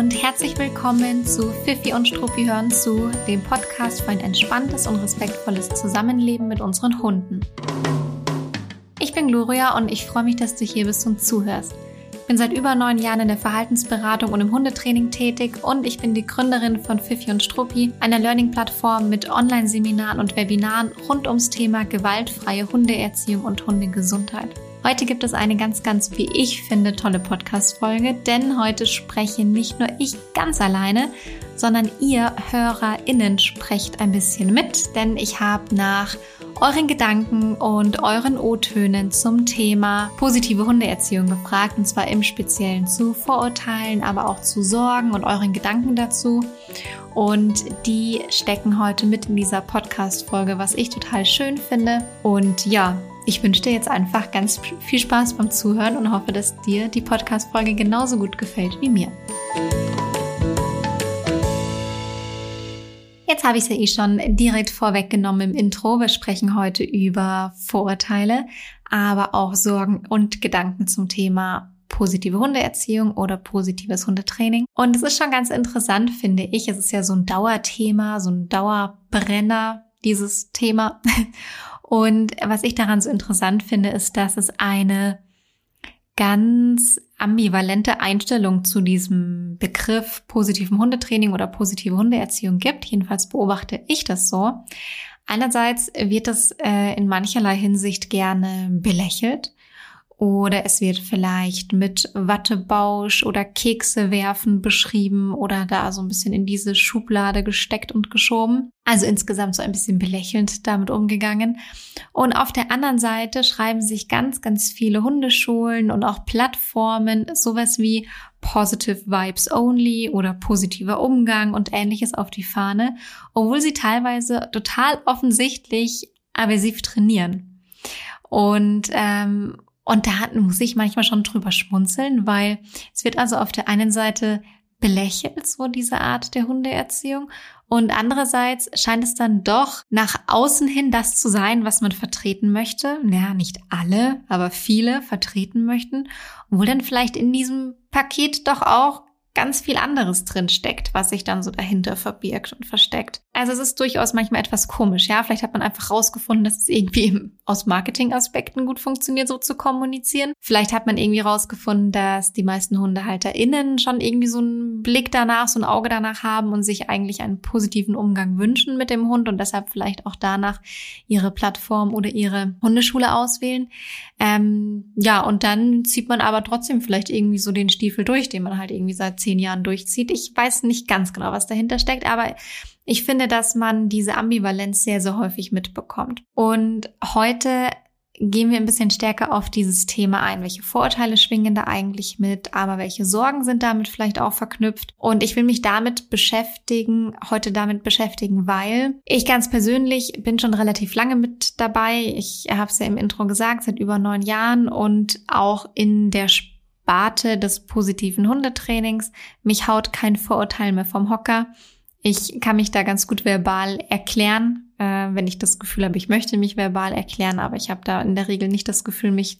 und herzlich willkommen zu Fifi und Struppi hören zu, dem Podcast für ein entspanntes und respektvolles Zusammenleben mit unseren Hunden. Ich bin Gloria und ich freue mich, dass du hier bist und zuhörst. Ich bin seit über neun Jahren in der Verhaltensberatung und im Hundetraining tätig und ich bin die Gründerin von Fifi und Struppi, einer Learning-Plattform mit Online-Seminaren und Webinaren rund ums Thema gewaltfreie Hundeerziehung und Hundegesundheit. Heute gibt es eine ganz, ganz, wie ich finde, tolle Podcast-Folge, denn heute spreche nicht nur ich ganz alleine, sondern ihr HörerInnen sprecht ein bisschen mit, denn ich habe nach euren Gedanken und euren O-Tönen zum Thema positive Hundeerziehung gefragt, und zwar im Speziellen zu Vorurteilen, aber auch zu Sorgen und euren Gedanken dazu. Und die stecken heute mit in dieser Podcast-Folge, was ich total schön finde. Und ja, ich wünsche dir jetzt einfach ganz viel Spaß beim Zuhören und hoffe, dass dir die Podcast-Folge genauso gut gefällt wie mir. Jetzt habe ich es ja eh schon direkt vorweggenommen im Intro. Wir sprechen heute über Vorurteile, aber auch Sorgen und Gedanken zum Thema positive Hundeerziehung oder positives Hundetraining. Und es ist schon ganz interessant, finde ich. Es ist ja so ein Dauerthema, so ein Dauerbrenner, dieses Thema. Und was ich daran so interessant finde, ist, dass es eine ganz ambivalente Einstellung zu diesem Begriff positiven Hundetraining oder positive Hundeerziehung gibt. Jedenfalls beobachte ich das so. Einerseits wird das äh, in mancherlei Hinsicht gerne belächelt oder es wird vielleicht mit Wattebausch oder Kekse werfen beschrieben oder da so ein bisschen in diese Schublade gesteckt und geschoben. Also insgesamt so ein bisschen belächelnd damit umgegangen. Und auf der anderen Seite schreiben sich ganz, ganz viele Hundeschulen und auch Plattformen sowas wie Positive Vibes Only oder positiver Umgang und ähnliches auf die Fahne, obwohl sie teilweise total offensichtlich aversiv trainieren. Und ähm, und da muss ich manchmal schon drüber schmunzeln, weil es wird also auf der einen Seite belächelt, so diese Art der Hundeerziehung. Und andererseits scheint es dann doch nach außen hin das zu sein, was man vertreten möchte. Ja, nicht alle, aber viele vertreten möchten. Obwohl dann vielleicht in diesem Paket doch auch ganz viel anderes drin steckt, was sich dann so dahinter verbirgt und versteckt. Also es ist durchaus manchmal etwas komisch, ja. Vielleicht hat man einfach rausgefunden, dass es irgendwie aus Marketingaspekten gut funktioniert, so zu kommunizieren. Vielleicht hat man irgendwie rausgefunden, dass die meisten HundehalterInnen schon irgendwie so einen Blick danach, so ein Auge danach haben und sich eigentlich einen positiven Umgang wünschen mit dem Hund und deshalb vielleicht auch danach ihre Plattform oder ihre Hundeschule auswählen. Ähm, ja, und dann zieht man aber trotzdem vielleicht irgendwie so den Stiefel durch, den man halt irgendwie seit zehn Jahren durchzieht. Ich weiß nicht ganz genau, was dahinter steckt, aber ich finde, dass man diese Ambivalenz sehr, sehr häufig mitbekommt. Und heute gehen wir ein bisschen stärker auf dieses Thema ein. Welche Vorurteile schwingen da eigentlich mit, aber welche Sorgen sind damit vielleicht auch verknüpft? Und ich will mich damit beschäftigen, heute damit beschäftigen, weil ich ganz persönlich bin schon relativ lange mit dabei. Ich habe es ja im Intro gesagt, seit über neun Jahren und auch in der Sparte des positiven Hundetrainings. Mich haut kein Vorurteil mehr vom Hocker. Ich kann mich da ganz gut verbal erklären, äh, wenn ich das Gefühl habe, ich möchte mich verbal erklären, aber ich habe da in der Regel nicht das Gefühl, mich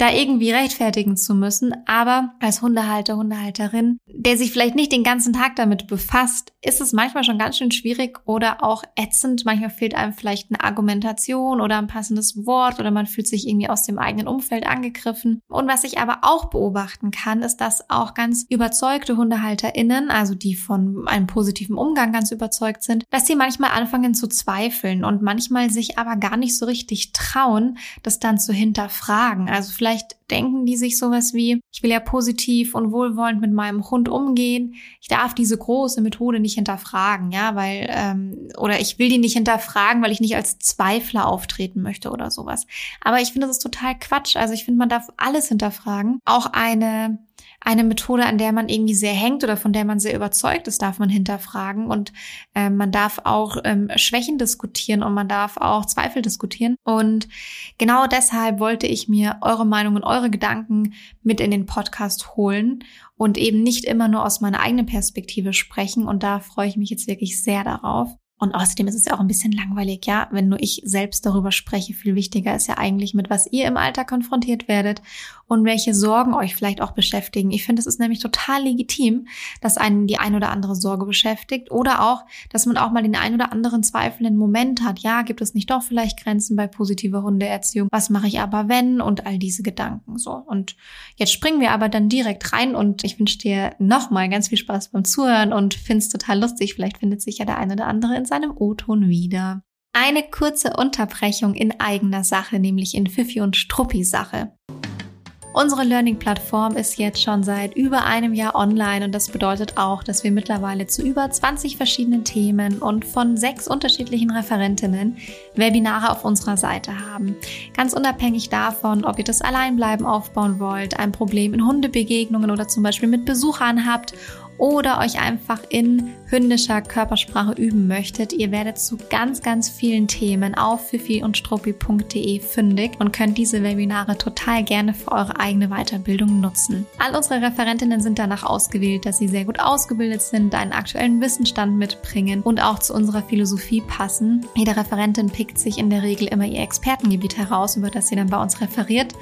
da irgendwie rechtfertigen zu müssen. Aber als Hundehalter, Hundehalterin, der sich vielleicht nicht den ganzen Tag damit befasst, ist es manchmal schon ganz schön schwierig oder auch ätzend. Manchmal fehlt einem vielleicht eine Argumentation oder ein passendes Wort oder man fühlt sich irgendwie aus dem eigenen Umfeld angegriffen. Und was ich aber auch beobachten kann, ist, dass auch ganz überzeugte HundehalterInnen, also die von einem positiven Umgang ganz überzeugt sind, dass sie manchmal anfangen zu zweifeln und manchmal sich aber gar nicht so richtig trauen, das dann zu hinterfragen. Also vielleicht denken die sich sowas wie, ich will ja positiv und wohlwollend mit meinem Hund umgehen. Ich darf diese große Methode nicht hinterfragen, ja, weil, ähm, oder ich will die nicht hinterfragen, weil ich nicht als Zweifler auftreten möchte oder sowas. Aber ich finde, das ist total Quatsch. Also ich finde, man darf alles hinterfragen. Auch eine eine Methode, an der man irgendwie sehr hängt oder von der man sehr überzeugt ist, darf man hinterfragen und äh, man darf auch ähm, Schwächen diskutieren und man darf auch Zweifel diskutieren. Und genau deshalb wollte ich mir eure Meinung und eure Gedanken mit in den Podcast holen und eben nicht immer nur aus meiner eigenen Perspektive sprechen. Und da freue ich mich jetzt wirklich sehr darauf. Und außerdem ist es ja auch ein bisschen langweilig, ja, wenn nur ich selbst darüber spreche. Viel wichtiger ist ja eigentlich, mit was ihr im Alter konfrontiert werdet und welche Sorgen euch vielleicht auch beschäftigen. Ich finde, es ist nämlich total legitim, dass einen die ein oder andere Sorge beschäftigt oder auch, dass man auch mal den ein oder anderen zweifelnden Moment hat. Ja, gibt es nicht doch vielleicht Grenzen bei positiver Hundeerziehung? Was mache ich aber wenn? Und all diese Gedanken so. Und jetzt springen wir aber dann direkt rein und ich wünsche dir nochmal ganz viel Spaß beim Zuhören und finde es total lustig. Vielleicht findet sich ja der ein oder andere seinem O-Ton wieder. Eine kurze Unterbrechung in eigener Sache, nämlich in Fifi und Struppi Sache. Unsere Learning-Plattform ist jetzt schon seit über einem Jahr online und das bedeutet auch, dass wir mittlerweile zu über 20 verschiedenen Themen und von sechs unterschiedlichen Referentinnen Webinare auf unserer Seite haben. Ganz unabhängig davon, ob ihr das Alleinbleiben aufbauen wollt, ein Problem in Hundebegegnungen oder zum Beispiel mit Besuchern habt oder euch einfach in hündischer Körpersprache üben möchtet, ihr werdet zu ganz, ganz vielen Themen auf fifi und struppi.de fündig und könnt diese Webinare total gerne für eure eigene Weiterbildung nutzen. All unsere Referentinnen sind danach ausgewählt, dass sie sehr gut ausgebildet sind, einen aktuellen Wissensstand mitbringen und auch zu unserer Philosophie passen. Jede Referentin pickt sich in der Regel immer ihr Expertengebiet heraus, über das sie dann bei uns referiert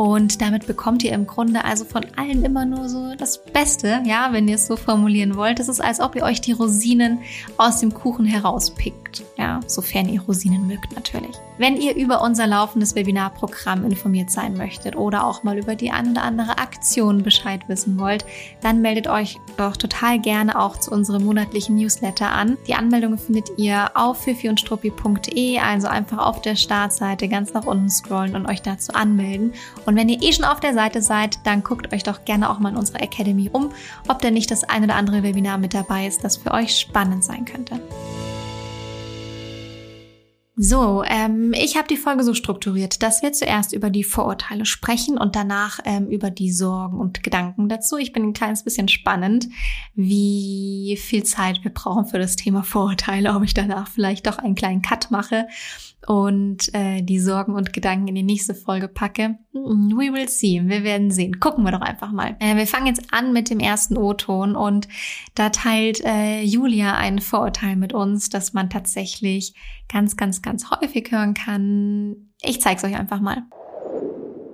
und damit bekommt ihr im Grunde also von allen immer nur so das Beste, ja, wenn ihr es so formulieren wollt. Es ist, als ob ihr euch die Rosinen aus dem Kuchen herauspickt, ja, sofern ihr Rosinen mögt natürlich. Wenn ihr über unser laufendes Webinarprogramm informiert sein möchtet oder auch mal über die ein oder andere Aktion Bescheid wissen wollt, dann meldet euch doch total gerne auch zu unserem monatlichen Newsletter an. Die Anmeldung findet ihr auf fifiundstruppi.de, also einfach auf der Startseite ganz nach unten scrollen und euch dazu anmelden. Und wenn ihr eh schon auf der Seite seid, dann guckt euch doch gerne auch mal in unserer Academy um, ob da nicht das ein oder andere Webinar mit dabei ist, das für euch spannend sein könnte. So, ähm, ich habe die Folge so strukturiert, dass wir zuerst über die Vorurteile sprechen und danach ähm, über die Sorgen und Gedanken dazu. Ich bin ein kleines bisschen spannend, wie viel Zeit wir brauchen für das Thema Vorurteile, ob ich danach vielleicht doch einen kleinen Cut mache und äh, die Sorgen und Gedanken in die nächste Folge packe. Mm, we will see. Wir werden sehen. Gucken wir doch einfach mal. Äh, wir fangen jetzt an mit dem ersten O-Ton und da teilt äh, Julia ein Vorurteil mit uns, dass man tatsächlich ganz, ganz, ganz häufig hören kann. Ich zeige es euch einfach mal.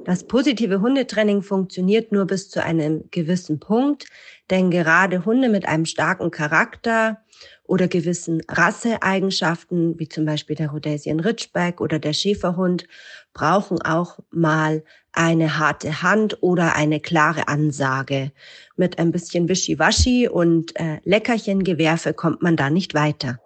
Das positive Hundetraining funktioniert nur bis zu einem gewissen Punkt, denn gerade Hunde mit einem starken Charakter oder gewissen Rasseeigenschaften, wie zum Beispiel der Rhodesian Ridgeback oder der Schäferhund, brauchen auch mal eine harte Hand oder eine klare Ansage. Mit ein bisschen Wischiwaschi und äh, Leckerchengewerfe kommt man da nicht weiter.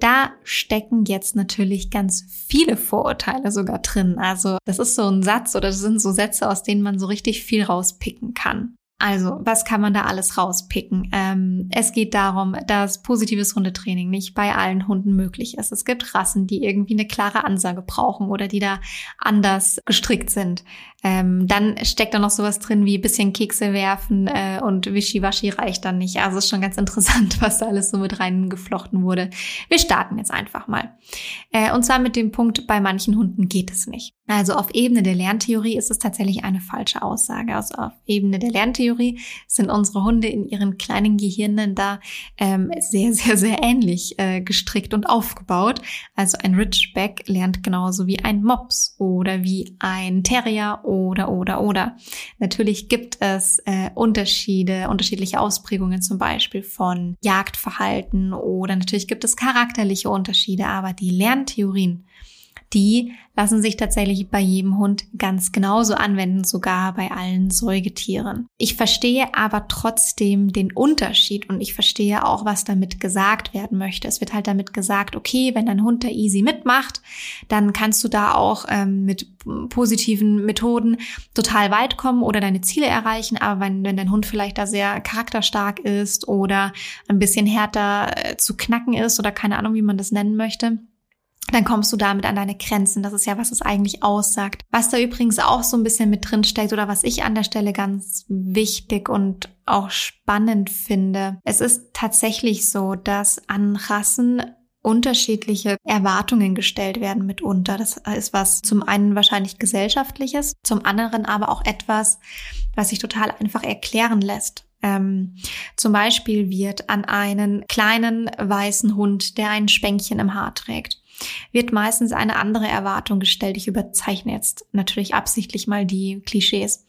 Da stecken jetzt natürlich ganz viele Vorurteile sogar drin. Also das ist so ein Satz oder das sind so Sätze, aus denen man so richtig viel rauspicken kann. Also, was kann man da alles rauspicken? Ähm, es geht darum, dass positives Hundetraining nicht bei allen Hunden möglich ist. Es gibt Rassen, die irgendwie eine klare Ansage brauchen oder die da anders gestrickt sind. Ähm, dann steckt da noch sowas drin wie bisschen Kekse werfen äh, und Wischiwaschi reicht dann nicht. Also ist schon ganz interessant, was da alles so mit reingeflochten wurde. Wir starten jetzt einfach mal. Äh, und zwar mit dem Punkt, bei manchen Hunden geht es nicht. Also auf Ebene der Lerntheorie ist es tatsächlich eine falsche Aussage. Also auf Ebene der Lerntheorie sind unsere Hunde in ihren kleinen Gehirnen da ähm, sehr, sehr, sehr ähnlich äh, gestrickt und aufgebaut. Also ein Ridgeback lernt genauso wie ein Mops oder wie ein Terrier oder, oder, oder. Natürlich gibt es äh, Unterschiede, unterschiedliche Ausprägungen zum Beispiel von Jagdverhalten oder natürlich gibt es charakterliche Unterschiede, aber die Lerntheorien die lassen sich tatsächlich bei jedem Hund ganz genauso anwenden, sogar bei allen Säugetieren. Ich verstehe aber trotzdem den Unterschied und ich verstehe auch, was damit gesagt werden möchte. Es wird halt damit gesagt, okay, wenn dein Hund da easy mitmacht, dann kannst du da auch ähm, mit positiven Methoden total weit kommen oder deine Ziele erreichen. Aber wenn, wenn dein Hund vielleicht da sehr charakterstark ist oder ein bisschen härter äh, zu knacken ist oder keine Ahnung, wie man das nennen möchte, dann kommst du damit an deine Grenzen. Das ist ja, was es eigentlich aussagt. Was da übrigens auch so ein bisschen mit drin steckt oder was ich an der Stelle ganz wichtig und auch spannend finde. Es ist tatsächlich so, dass an Rassen unterschiedliche Erwartungen gestellt werden mitunter. Das ist was zum einen wahrscheinlich gesellschaftliches, zum anderen aber auch etwas, was sich total einfach erklären lässt. Ähm, zum Beispiel wird an einen kleinen weißen Hund, der ein Spänkchen im Haar trägt, wird meistens eine andere Erwartung gestellt. Ich überzeichne jetzt natürlich absichtlich mal die Klischees.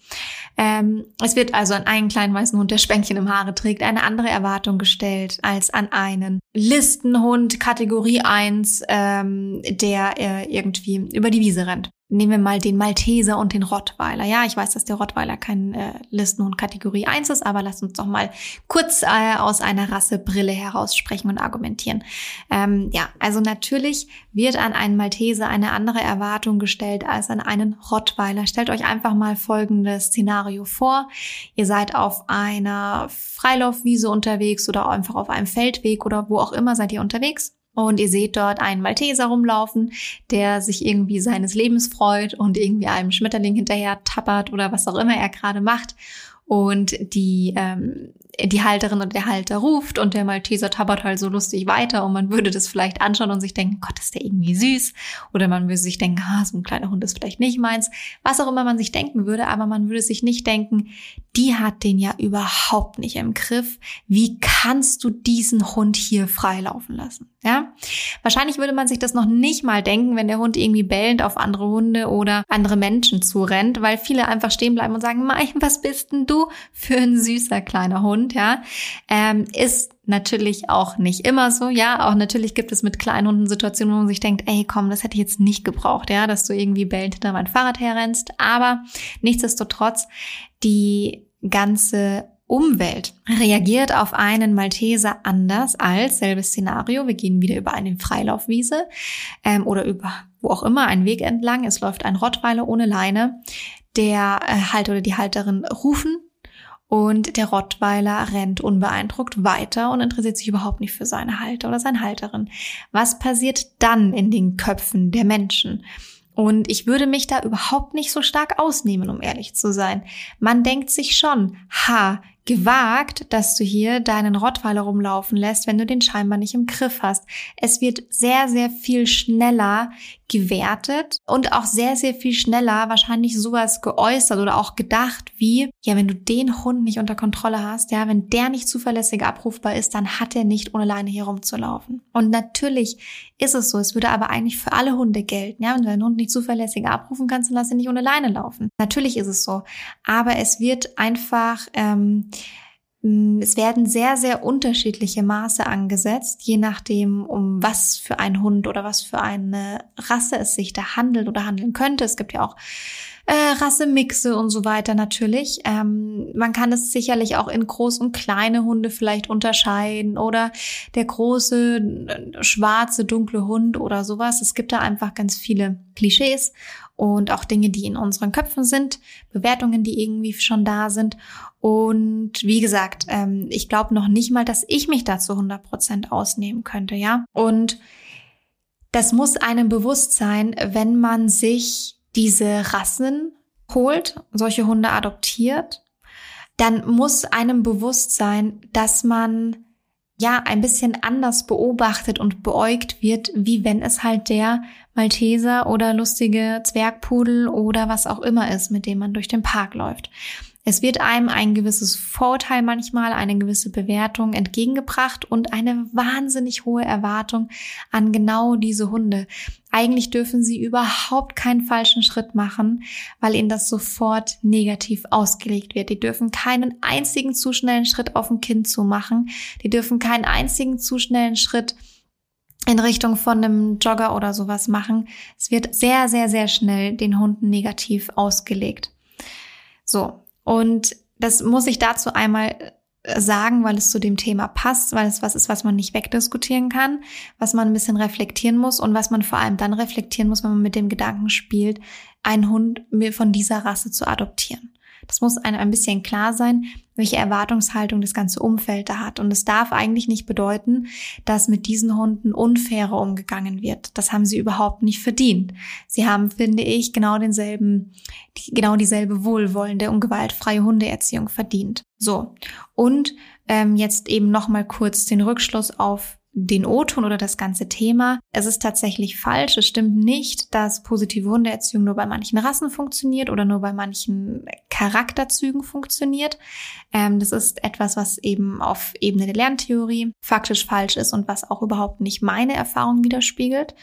Ähm, es wird also an einen kleinen weißen Hund, der Spänkchen im Haare trägt, eine andere Erwartung gestellt als an einen Listenhund Kategorie 1, ähm, der äh, irgendwie über die Wiese rennt. Nehmen wir mal den Malteser und den Rottweiler. Ja, ich weiß, dass der Rottweiler kein äh, Listenhund Kategorie 1 ist, aber lasst uns doch mal kurz äh, aus einer Rassebrille heraus sprechen und argumentieren. Ähm, ja, also natürlich wird an einen Malteser eine andere Erwartung gestellt als an einen Rottweiler. Stellt euch einfach mal folgendes Szenario vor. Ihr seid auf einer Freilaufwiese unterwegs oder einfach auf einem Feldweg oder wo auch immer seid ihr unterwegs und ihr seht dort einen Malteser rumlaufen, der sich irgendwie seines Lebens freut und irgendwie einem Schmetterling hinterher tappert oder was auch immer er gerade macht. Und die ähm, die Halterin und der Halter ruft und der Malteser tappert halt so lustig weiter und man würde das vielleicht anschauen und sich denken, Gott, ist der irgendwie süß. Oder man würde sich denken, ah, so ein kleiner Hund ist vielleicht nicht meins. Was auch immer man sich denken würde, aber man würde sich nicht denken, die hat den ja überhaupt nicht im Griff. Wie kannst du diesen Hund hier freilaufen lassen? Ja? Wahrscheinlich würde man sich das noch nicht mal denken, wenn der Hund irgendwie bellend auf andere Hunde oder andere Menschen zurennt, weil viele einfach stehen bleiben und sagen, mein, was bist denn du für ein süßer kleiner Hund? Hund, ja, ähm, ist natürlich auch nicht immer so, ja. Auch natürlich gibt es mit kleinen Hunden Situationen, wo man sich denkt, ey, komm, das hätte ich jetzt nicht gebraucht, ja, dass du irgendwie bellend hinter mein Fahrrad herrennst. Aber nichtsdestotrotz, die ganze Umwelt reagiert auf einen Malteser anders als selbes Szenario. Wir gehen wieder über eine Freilaufwiese ähm, oder über wo auch immer einen Weg entlang. Es läuft ein Rottweiler ohne Leine. Der äh, Halter oder die Halterin rufen und der Rottweiler rennt unbeeindruckt weiter und interessiert sich überhaupt nicht für seine Halter oder seine Halterin. Was passiert dann in den Köpfen der Menschen? Und ich würde mich da überhaupt nicht so stark ausnehmen, um ehrlich zu sein. Man denkt sich schon, ha, gewagt, dass du hier deinen Rottweiler rumlaufen lässt, wenn du den scheinbar nicht im Griff hast. Es wird sehr, sehr viel schneller gewertet und auch sehr, sehr viel schneller wahrscheinlich sowas geäußert oder auch gedacht wie, ja, wenn du den Hund nicht unter Kontrolle hast, ja, wenn der nicht zuverlässig abrufbar ist, dann hat er nicht ohne Leine hier rumzulaufen. Und natürlich ist es so, es würde aber eigentlich für alle Hunde gelten, ja, wenn du einen Hund nicht zuverlässig abrufen kannst, dann lass ihn nicht ohne Leine laufen. Natürlich ist es so, aber es wird einfach ähm, Mm, es werden sehr, sehr unterschiedliche Maße angesetzt, je nachdem, um was für ein Hund oder was für eine Rasse es sich da handelt oder handeln könnte. Es gibt ja auch äh, Rassemixe und so weiter natürlich. Ähm, man kann es sicherlich auch in groß und kleine Hunde vielleicht unterscheiden oder der große, äh, schwarze, dunkle Hund oder sowas. Es gibt da einfach ganz viele Klischees und auch Dinge, die in unseren Köpfen sind, Bewertungen, die irgendwie schon da sind. Und wie gesagt, ähm, ich glaube noch nicht mal, dass ich mich dazu 100 Prozent ausnehmen könnte, ja. Und das muss einem bewusst sein, wenn man sich diese Rassen holt, solche Hunde adoptiert, dann muss einem bewusst sein, dass man ja ein bisschen anders beobachtet und beäugt wird, wie wenn es halt der Malteser oder lustige Zwergpudel oder was auch immer ist, mit dem man durch den Park läuft. Es wird einem ein gewisses Vorurteil manchmal, eine gewisse Bewertung entgegengebracht und eine wahnsinnig hohe Erwartung an genau diese Hunde. Eigentlich dürfen sie überhaupt keinen falschen Schritt machen, weil ihnen das sofort negativ ausgelegt wird. Die dürfen keinen einzigen zu schnellen Schritt auf ein Kind zu machen. Die dürfen keinen einzigen zu schnellen Schritt in Richtung von einem Jogger oder sowas machen. Es wird sehr, sehr, sehr schnell den Hunden negativ ausgelegt. So, und das muss ich dazu einmal äh, sagen, weil es zu dem Thema passt, weil es was ist, was man nicht wegdiskutieren kann, was man ein bisschen reflektieren muss und was man vor allem dann reflektieren muss, wenn man mit dem Gedanken spielt, einen Hund von dieser Rasse zu adoptieren. Das muss einem ein bisschen klar sein, welche Erwartungshaltung das ganze Umfeld da hat. Und es darf eigentlich nicht bedeuten, dass mit diesen Hunden unfairer umgegangen wird. Das haben sie überhaupt nicht verdient. Sie haben, finde ich, genau denselben, genau dieselbe wohlwollende und gewaltfreie Hundeerziehung verdient. So. Und ähm, jetzt eben nochmal kurz den Rückschluss auf den O-Ton oder das ganze Thema. Es ist tatsächlich falsch. Es stimmt nicht, dass positive Hundeerziehung nur bei manchen Rassen funktioniert oder nur bei manchen Charakterzügen funktioniert. Ähm, das ist etwas, was eben auf Ebene der Lerntheorie faktisch falsch ist und was auch überhaupt nicht meine Erfahrung widerspiegelt.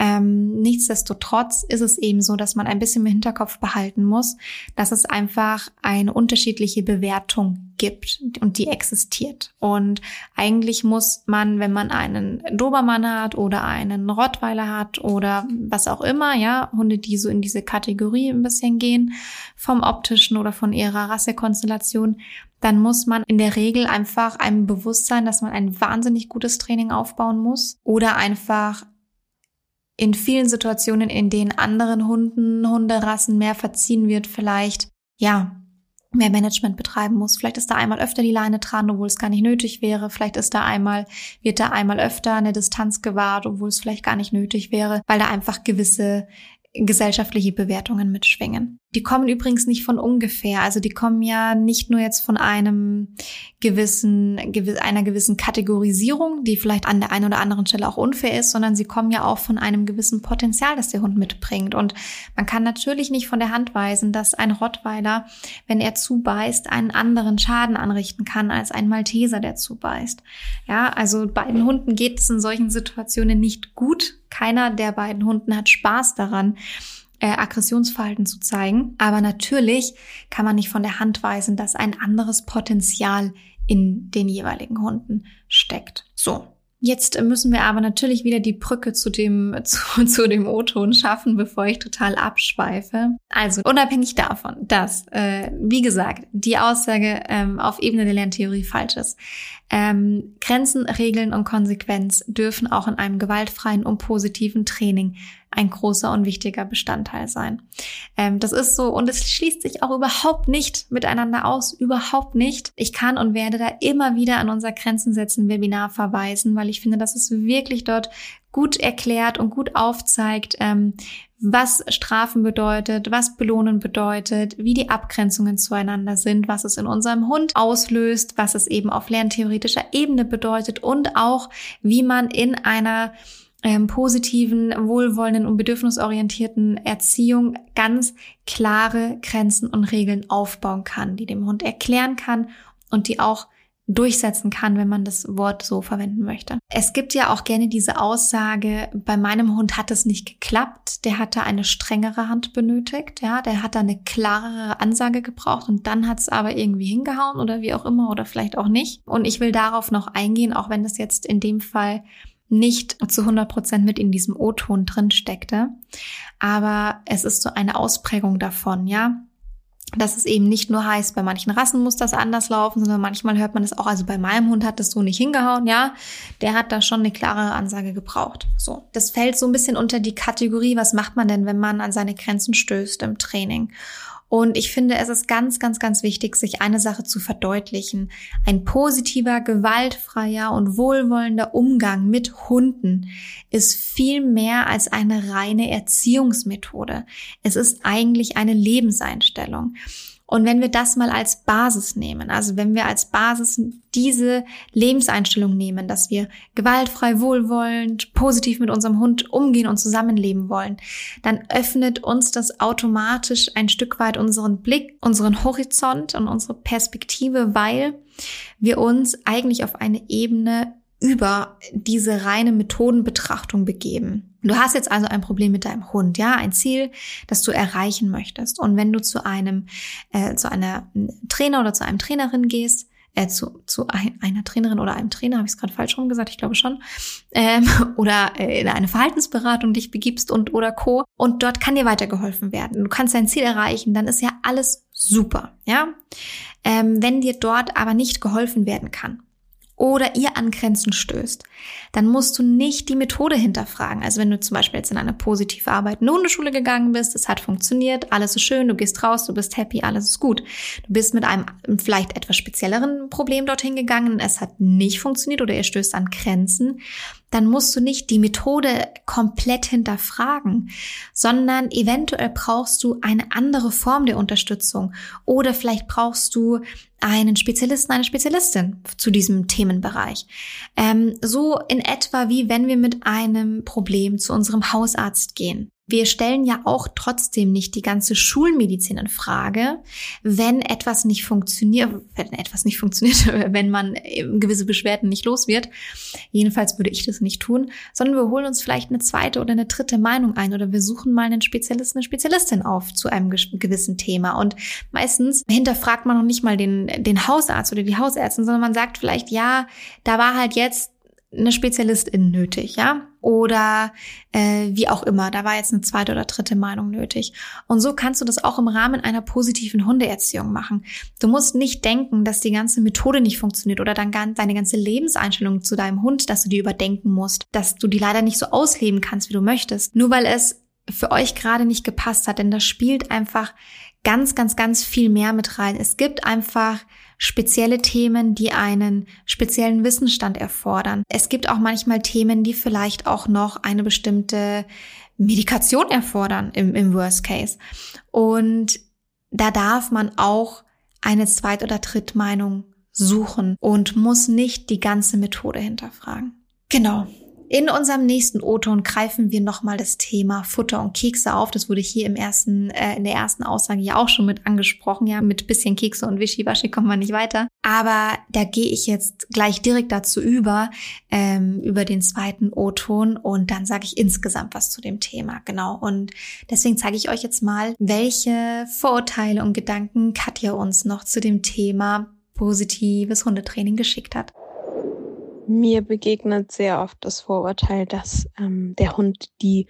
Ähm, nichtsdestotrotz ist es eben so, dass man ein bisschen im Hinterkopf behalten muss, dass es einfach eine unterschiedliche Bewertung gibt und die existiert. Und eigentlich muss man, wenn man einen Dobermann hat oder einen Rottweiler hat oder was auch immer, ja, Hunde, die so in diese Kategorie ein bisschen gehen, vom optischen oder von ihrer Rassekonstellation, dann muss man in der Regel einfach einem bewusst sein, dass man ein wahnsinnig gutes Training aufbauen muss oder einfach in vielen Situationen, in denen anderen Hunden, Hunderassen mehr verziehen wird, vielleicht, ja, mehr Management betreiben muss. Vielleicht ist da einmal öfter die Leine dran, obwohl es gar nicht nötig wäre. Vielleicht ist da einmal, wird da einmal öfter eine Distanz gewahrt, obwohl es vielleicht gar nicht nötig wäre, weil da einfach gewisse gesellschaftliche Bewertungen mitschwingen. Die kommen übrigens nicht von ungefähr. Also die kommen ja nicht nur jetzt von einem gewissen, einer gewissen Kategorisierung, die vielleicht an der einen oder anderen Stelle auch unfair ist, sondern sie kommen ja auch von einem gewissen Potenzial, das der Hund mitbringt. Und man kann natürlich nicht von der Hand weisen, dass ein Rottweiler, wenn er zubeißt, einen anderen Schaden anrichten kann als ein Malteser, der zubeißt. Ja, also beiden Hunden geht es in solchen Situationen nicht gut. Keiner der beiden Hunden hat Spaß daran äh, Aggressionsverhalten zu zeigen. Aber natürlich kann man nicht von der Hand weisen, dass ein anderes Potenzial in den jeweiligen Hunden steckt. So. Jetzt müssen wir aber natürlich wieder die Brücke zu dem, zu, zu dem O-Ton schaffen, bevor ich total abschweife. Also unabhängig davon, dass, äh, wie gesagt, die Aussage ähm, auf Ebene der Lerntheorie falsch ist. Ähm, Grenzen, Regeln und Konsequenz dürfen auch in einem gewaltfreien und positiven Training ein großer und wichtiger Bestandteil sein. Ähm, das ist so und es schließt sich auch überhaupt nicht miteinander aus, überhaupt nicht. Ich kann und werde da immer wieder an unser Grenzen setzen Webinar verweisen, weil ich finde, dass es wirklich dort gut erklärt und gut aufzeigt, ähm, was Strafen bedeutet, was Belohnen bedeutet, wie die Abgrenzungen zueinander sind, was es in unserem Hund auslöst, was es eben auf lerntheoretischer Ebene bedeutet und auch, wie man in einer ähm, positiven, wohlwollenden und bedürfnisorientierten Erziehung ganz klare Grenzen und Regeln aufbauen kann, die dem Hund erklären kann und die auch durchsetzen kann, wenn man das Wort so verwenden möchte. Es gibt ja auch gerne diese Aussage, bei meinem Hund hat es nicht geklappt, der hatte eine strengere Hand benötigt, ja, der hat da eine klarere Ansage gebraucht und dann hat es aber irgendwie hingehauen oder wie auch immer oder vielleicht auch nicht. Und ich will darauf noch eingehen, auch wenn das jetzt in dem Fall nicht zu 100 Prozent mit in diesem O-Ton drin steckte. Aber es ist so eine Ausprägung davon, ja. Dass es eben nicht nur heißt, bei manchen Rassen muss das anders laufen, sondern manchmal hört man es auch, also bei meinem Hund hat das so nicht hingehauen, ja. Der hat da schon eine klare Ansage gebraucht. So. Das fällt so ein bisschen unter die Kategorie, was macht man denn, wenn man an seine Grenzen stößt im Training? Und ich finde, es ist ganz, ganz, ganz wichtig, sich eine Sache zu verdeutlichen. Ein positiver, gewaltfreier und wohlwollender Umgang mit Hunden ist viel mehr als eine reine Erziehungsmethode. Es ist eigentlich eine Lebenseinstellung. Und wenn wir das mal als Basis nehmen, also wenn wir als Basis diese Lebenseinstellung nehmen, dass wir gewaltfrei, wohlwollend, positiv mit unserem Hund umgehen und zusammenleben wollen, dann öffnet uns das automatisch ein Stück weit unseren Blick, unseren Horizont und unsere Perspektive, weil wir uns eigentlich auf eine Ebene über diese reine Methodenbetrachtung begeben. Du hast jetzt also ein Problem mit deinem Hund, ja, ein Ziel, das du erreichen möchtest. Und wenn du zu einem, äh, zu einer Trainer oder zu einem Trainerin gehst, äh, zu, zu ein, einer Trainerin oder einem Trainer, habe ich es gerade falsch rum gesagt, ich glaube schon, ähm, oder äh, in eine Verhaltensberatung dich begibst und oder Co. Und dort kann dir weitergeholfen werden. Du kannst dein Ziel erreichen, dann ist ja alles super, ja. Ähm, wenn dir dort aber nicht geholfen werden kann, oder ihr an Grenzen stößt, dann musst du nicht die Methode hinterfragen. Also wenn du zum Beispiel jetzt in eine positiv arbeitende Hundeschule gegangen bist, es hat funktioniert, alles ist schön, du gehst raus, du bist happy, alles ist gut. Du bist mit einem vielleicht etwas spezielleren Problem dorthin gegangen, es hat nicht funktioniert oder ihr stößt an Grenzen, dann musst du nicht die Methode komplett hinterfragen, sondern eventuell brauchst du eine andere Form der Unterstützung oder vielleicht brauchst du einen Spezialisten, eine Spezialistin zu diesem Themenbereich. Ähm, so in etwa wie wenn wir mit einem Problem zu unserem Hausarzt gehen. Wir stellen ja auch trotzdem nicht die ganze Schulmedizin in Frage, wenn etwas nicht funktioniert, wenn etwas nicht funktioniert, wenn man gewisse Beschwerden nicht los wird. Jedenfalls würde ich das nicht tun, sondern wir holen uns vielleicht eine zweite oder eine dritte Meinung ein oder wir suchen mal einen Spezialisten, eine Spezialistin auf zu einem gewissen Thema. Und meistens hinterfragt man noch nicht mal den, den Hausarzt oder die Hausärztin, sondern man sagt vielleicht, ja, da war halt jetzt eine Spezialistin nötig, ja? Oder äh, wie auch immer, da war jetzt eine zweite oder dritte Meinung nötig. Und so kannst du das auch im Rahmen einer positiven Hundeerziehung machen. Du musst nicht denken, dass die ganze Methode nicht funktioniert oder dann deine ganze Lebenseinstellung zu deinem Hund, dass du die überdenken musst, dass du die leider nicht so ausleben kannst, wie du möchtest, nur weil es für euch gerade nicht gepasst hat, denn das spielt einfach ganz, ganz, ganz viel mehr mit rein. Es gibt einfach spezielle Themen, die einen speziellen Wissensstand erfordern. Es gibt auch manchmal Themen, die vielleicht auch noch eine bestimmte Medikation erfordern im, im Worst Case. Und da darf man auch eine Zweit- oder Drittmeinung suchen und muss nicht die ganze Methode hinterfragen. Genau. In unserem nächsten O-Ton greifen wir nochmal das Thema Futter und Kekse auf. Das wurde hier im ersten, äh, in der ersten Aussage ja auch schon mit angesprochen. Ja, mit bisschen Kekse und Wischiwaschi kommt man nicht weiter. Aber da gehe ich jetzt gleich direkt dazu über, ähm, über den zweiten O-Ton und dann sage ich insgesamt was zu dem Thema. Genau. Und deswegen zeige ich euch jetzt mal, welche Vorurteile und Gedanken Katja uns noch zu dem Thema positives Hundetraining geschickt hat. Mir begegnet sehr oft das Vorurteil, dass ähm, der Hund die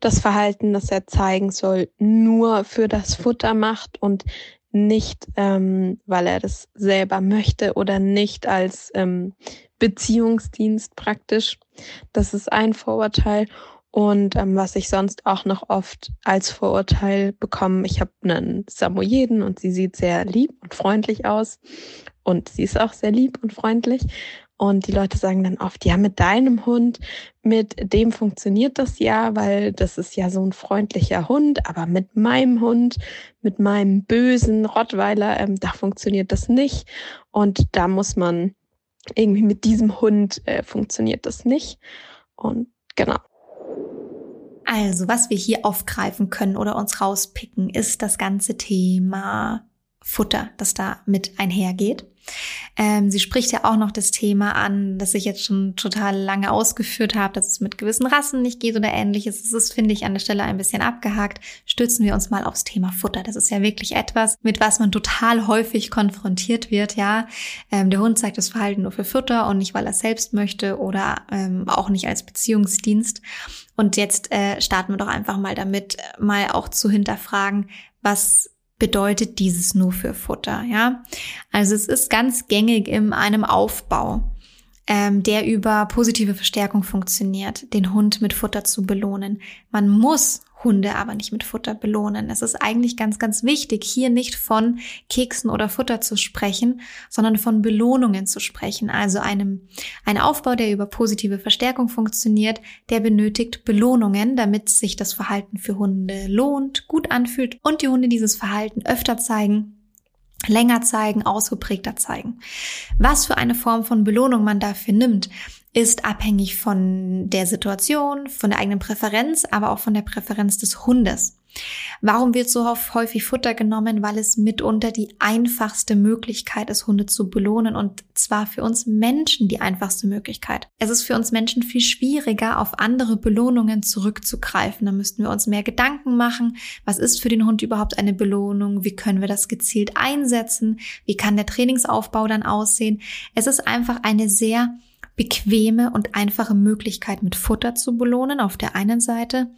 das Verhalten, das er zeigen soll, nur für das Futter macht und nicht, ähm, weil er das selber möchte oder nicht als ähm, Beziehungsdienst praktisch. Das ist ein Vorurteil. Und ähm, was ich sonst auch noch oft als Vorurteil bekomme, ich habe einen Samoyeden und sie sieht sehr lieb und freundlich aus. Und sie ist auch sehr lieb und freundlich. Und die Leute sagen dann oft, ja, mit deinem Hund, mit dem funktioniert das ja, weil das ist ja so ein freundlicher Hund, aber mit meinem Hund, mit meinem bösen Rottweiler, ähm, da funktioniert das nicht. Und da muss man irgendwie mit diesem Hund äh, funktioniert das nicht. Und genau. Also, was wir hier aufgreifen können oder uns rauspicken, ist das ganze Thema Futter, das da mit einhergeht. Ähm, sie spricht ja auch noch das Thema an, das ich jetzt schon total lange ausgeführt habe, dass es mit gewissen Rassen nicht geht oder ähnliches. Das ist, finde ich, an der Stelle ein bisschen abgehakt. Stützen wir uns mal aufs Thema Futter. Das ist ja wirklich etwas, mit was man total häufig konfrontiert wird, ja. Ähm, der Hund zeigt das Verhalten nur für Futter und nicht, weil er es selbst möchte oder ähm, auch nicht als Beziehungsdienst. Und jetzt äh, starten wir doch einfach mal damit, mal auch zu hinterfragen, was bedeutet dieses nur für Futter, ja? Also es ist ganz gängig in einem Aufbau, ähm, der über positive Verstärkung funktioniert, den Hund mit Futter zu belohnen. Man muss Hunde aber nicht mit Futter belohnen. Es ist eigentlich ganz, ganz wichtig, hier nicht von Keksen oder Futter zu sprechen, sondern von Belohnungen zu sprechen. Also einem, ein Aufbau, der über positive Verstärkung funktioniert, der benötigt Belohnungen, damit sich das Verhalten für Hunde lohnt, gut anfühlt und die Hunde dieses Verhalten öfter zeigen, länger zeigen, ausgeprägter zeigen. Was für eine Form von Belohnung man dafür nimmt, ist abhängig von der Situation, von der eigenen Präferenz, aber auch von der Präferenz des Hundes. Warum wird so häufig Futter genommen? Weil es mitunter die einfachste Möglichkeit ist, Hunde zu belohnen und zwar für uns Menschen die einfachste Möglichkeit. Es ist für uns Menschen viel schwieriger, auf andere Belohnungen zurückzugreifen. Da müssten wir uns mehr Gedanken machen. Was ist für den Hund überhaupt eine Belohnung? Wie können wir das gezielt einsetzen? Wie kann der Trainingsaufbau dann aussehen? Es ist einfach eine sehr bequeme und einfache Möglichkeit mit Futter zu belohnen auf der einen Seite.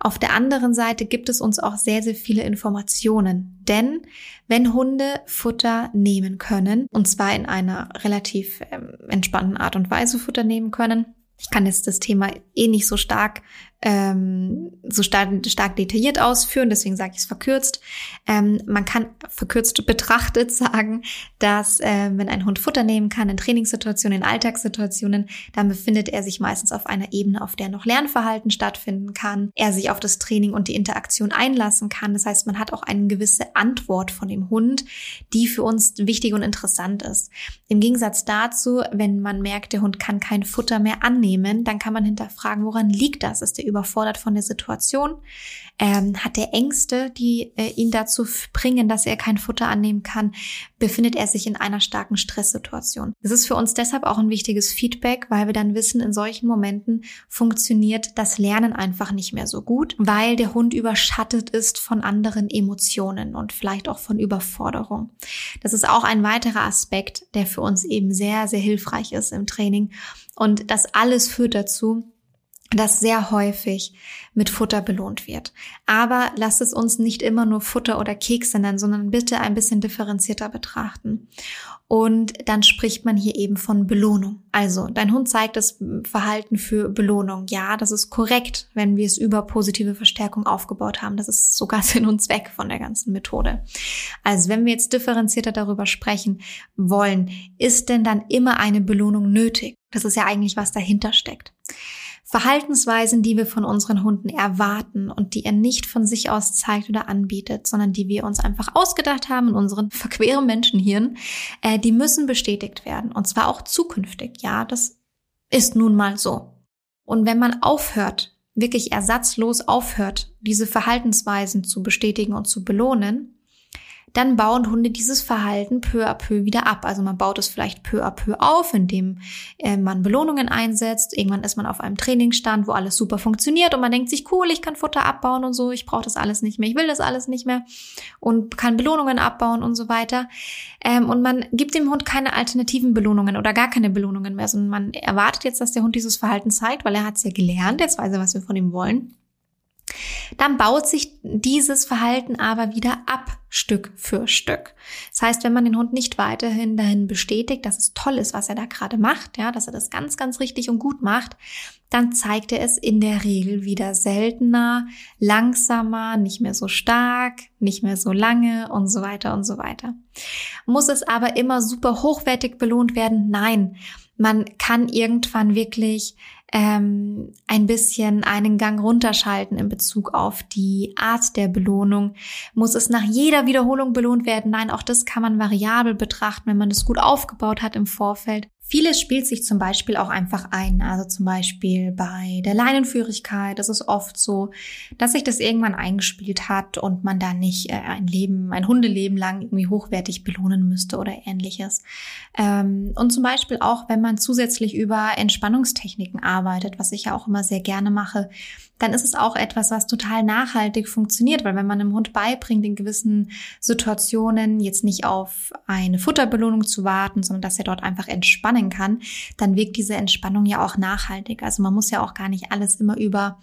Auf der anderen Seite gibt es uns auch sehr, sehr viele Informationen. Denn wenn Hunde Futter nehmen können, und zwar in einer relativ ähm, entspannten Art und Weise Futter nehmen können, ich kann jetzt das Thema eh nicht so stark ähm, so stark, stark detailliert ausführen, deswegen sage ich es verkürzt. Ähm, man kann verkürzt betrachtet sagen, dass äh, wenn ein Hund Futter nehmen kann in Trainingssituationen, in Alltagssituationen, dann befindet er sich meistens auf einer Ebene, auf der noch Lernverhalten stattfinden kann, er sich auf das Training und die Interaktion einlassen kann. Das heißt, man hat auch eine gewisse Antwort von dem Hund, die für uns wichtig und interessant ist. Im Gegensatz dazu, wenn man merkt, der Hund kann kein Futter mehr annehmen, dann kann man hinterfragen, woran liegt das? Ist der überfordert von der Situation? Ähm, hat er Ängste, die äh, ihn dazu bringen, dass er kein Futter annehmen kann? Befindet er sich in einer starken Stresssituation? Das ist für uns deshalb auch ein wichtiges Feedback, weil wir dann wissen, in solchen Momenten funktioniert das Lernen einfach nicht mehr so gut, weil der Hund überschattet ist von anderen Emotionen und vielleicht auch von Überforderung. Das ist auch ein weiterer Aspekt, der für uns eben sehr, sehr hilfreich ist im Training. Und das alles führt dazu, das sehr häufig mit Futter belohnt wird. Aber lasst es uns nicht immer nur Futter oder Kekse nennen, sondern bitte ein bisschen differenzierter betrachten. Und dann spricht man hier eben von Belohnung. Also, dein Hund zeigt das Verhalten für Belohnung. Ja, das ist korrekt, wenn wir es über positive Verstärkung aufgebaut haben. Das ist sogar Sinn und Zweck von der ganzen Methode. Also, wenn wir jetzt differenzierter darüber sprechen wollen, ist denn dann immer eine Belohnung nötig? Das ist ja eigentlich, was dahinter steckt. Verhaltensweisen, die wir von unseren Hunden erwarten und die er nicht von sich aus zeigt oder anbietet, sondern die wir uns einfach ausgedacht haben in unseren verqueren Menschenhirn, äh, die müssen bestätigt werden. Und zwar auch zukünftig. Ja, das ist nun mal so. Und wenn man aufhört, wirklich ersatzlos aufhört, diese Verhaltensweisen zu bestätigen und zu belohnen, dann bauen Hunde dieses Verhalten peu à peu wieder ab. Also man baut es vielleicht peu à peu auf, indem äh, man Belohnungen einsetzt. Irgendwann ist man auf einem Trainingsstand, wo alles super funktioniert und man denkt sich, cool, ich kann Futter abbauen und so, ich brauche das alles nicht mehr, ich will das alles nicht mehr und kann Belohnungen abbauen und so weiter. Ähm, und man gibt dem Hund keine alternativen Belohnungen oder gar keine Belohnungen mehr, sondern man erwartet jetzt, dass der Hund dieses Verhalten zeigt, weil er hat es ja gelernt, jetzt weiß er, was wir von ihm wollen. Dann baut sich dieses Verhalten aber wieder ab, Stück für Stück. Das heißt, wenn man den Hund nicht weiterhin dahin bestätigt, dass es toll ist, was er da gerade macht, ja, dass er das ganz, ganz richtig und gut macht, dann zeigt er es in der Regel wieder seltener, langsamer, nicht mehr so stark, nicht mehr so lange und so weiter und so weiter. Muss es aber immer super hochwertig belohnt werden? Nein. Man kann irgendwann wirklich ähm, ein bisschen einen Gang runterschalten in Bezug auf die Art der Belohnung. Muss es nach jeder Wiederholung belohnt werden? Nein, auch das kann man variabel betrachten, wenn man das gut aufgebaut hat im Vorfeld. Vieles spielt sich zum Beispiel auch einfach ein. Also zum Beispiel bei der Leinenführigkeit ist es oft so, dass sich das irgendwann eingespielt hat und man da nicht äh, ein Leben, ein Hundeleben lang irgendwie hochwertig belohnen müsste oder ähnliches. Ähm, und zum Beispiel auch, wenn man zusätzlich über Entspannungstechniken arbeitet, was ich ja auch immer sehr gerne mache, dann ist es auch etwas, was total nachhaltig funktioniert, weil wenn man einem Hund beibringt, in gewissen Situationen jetzt nicht auf eine Futterbelohnung zu warten, sondern dass er dort einfach entspannen kann, dann wirkt diese Entspannung ja auch nachhaltig. Also man muss ja auch gar nicht alles immer über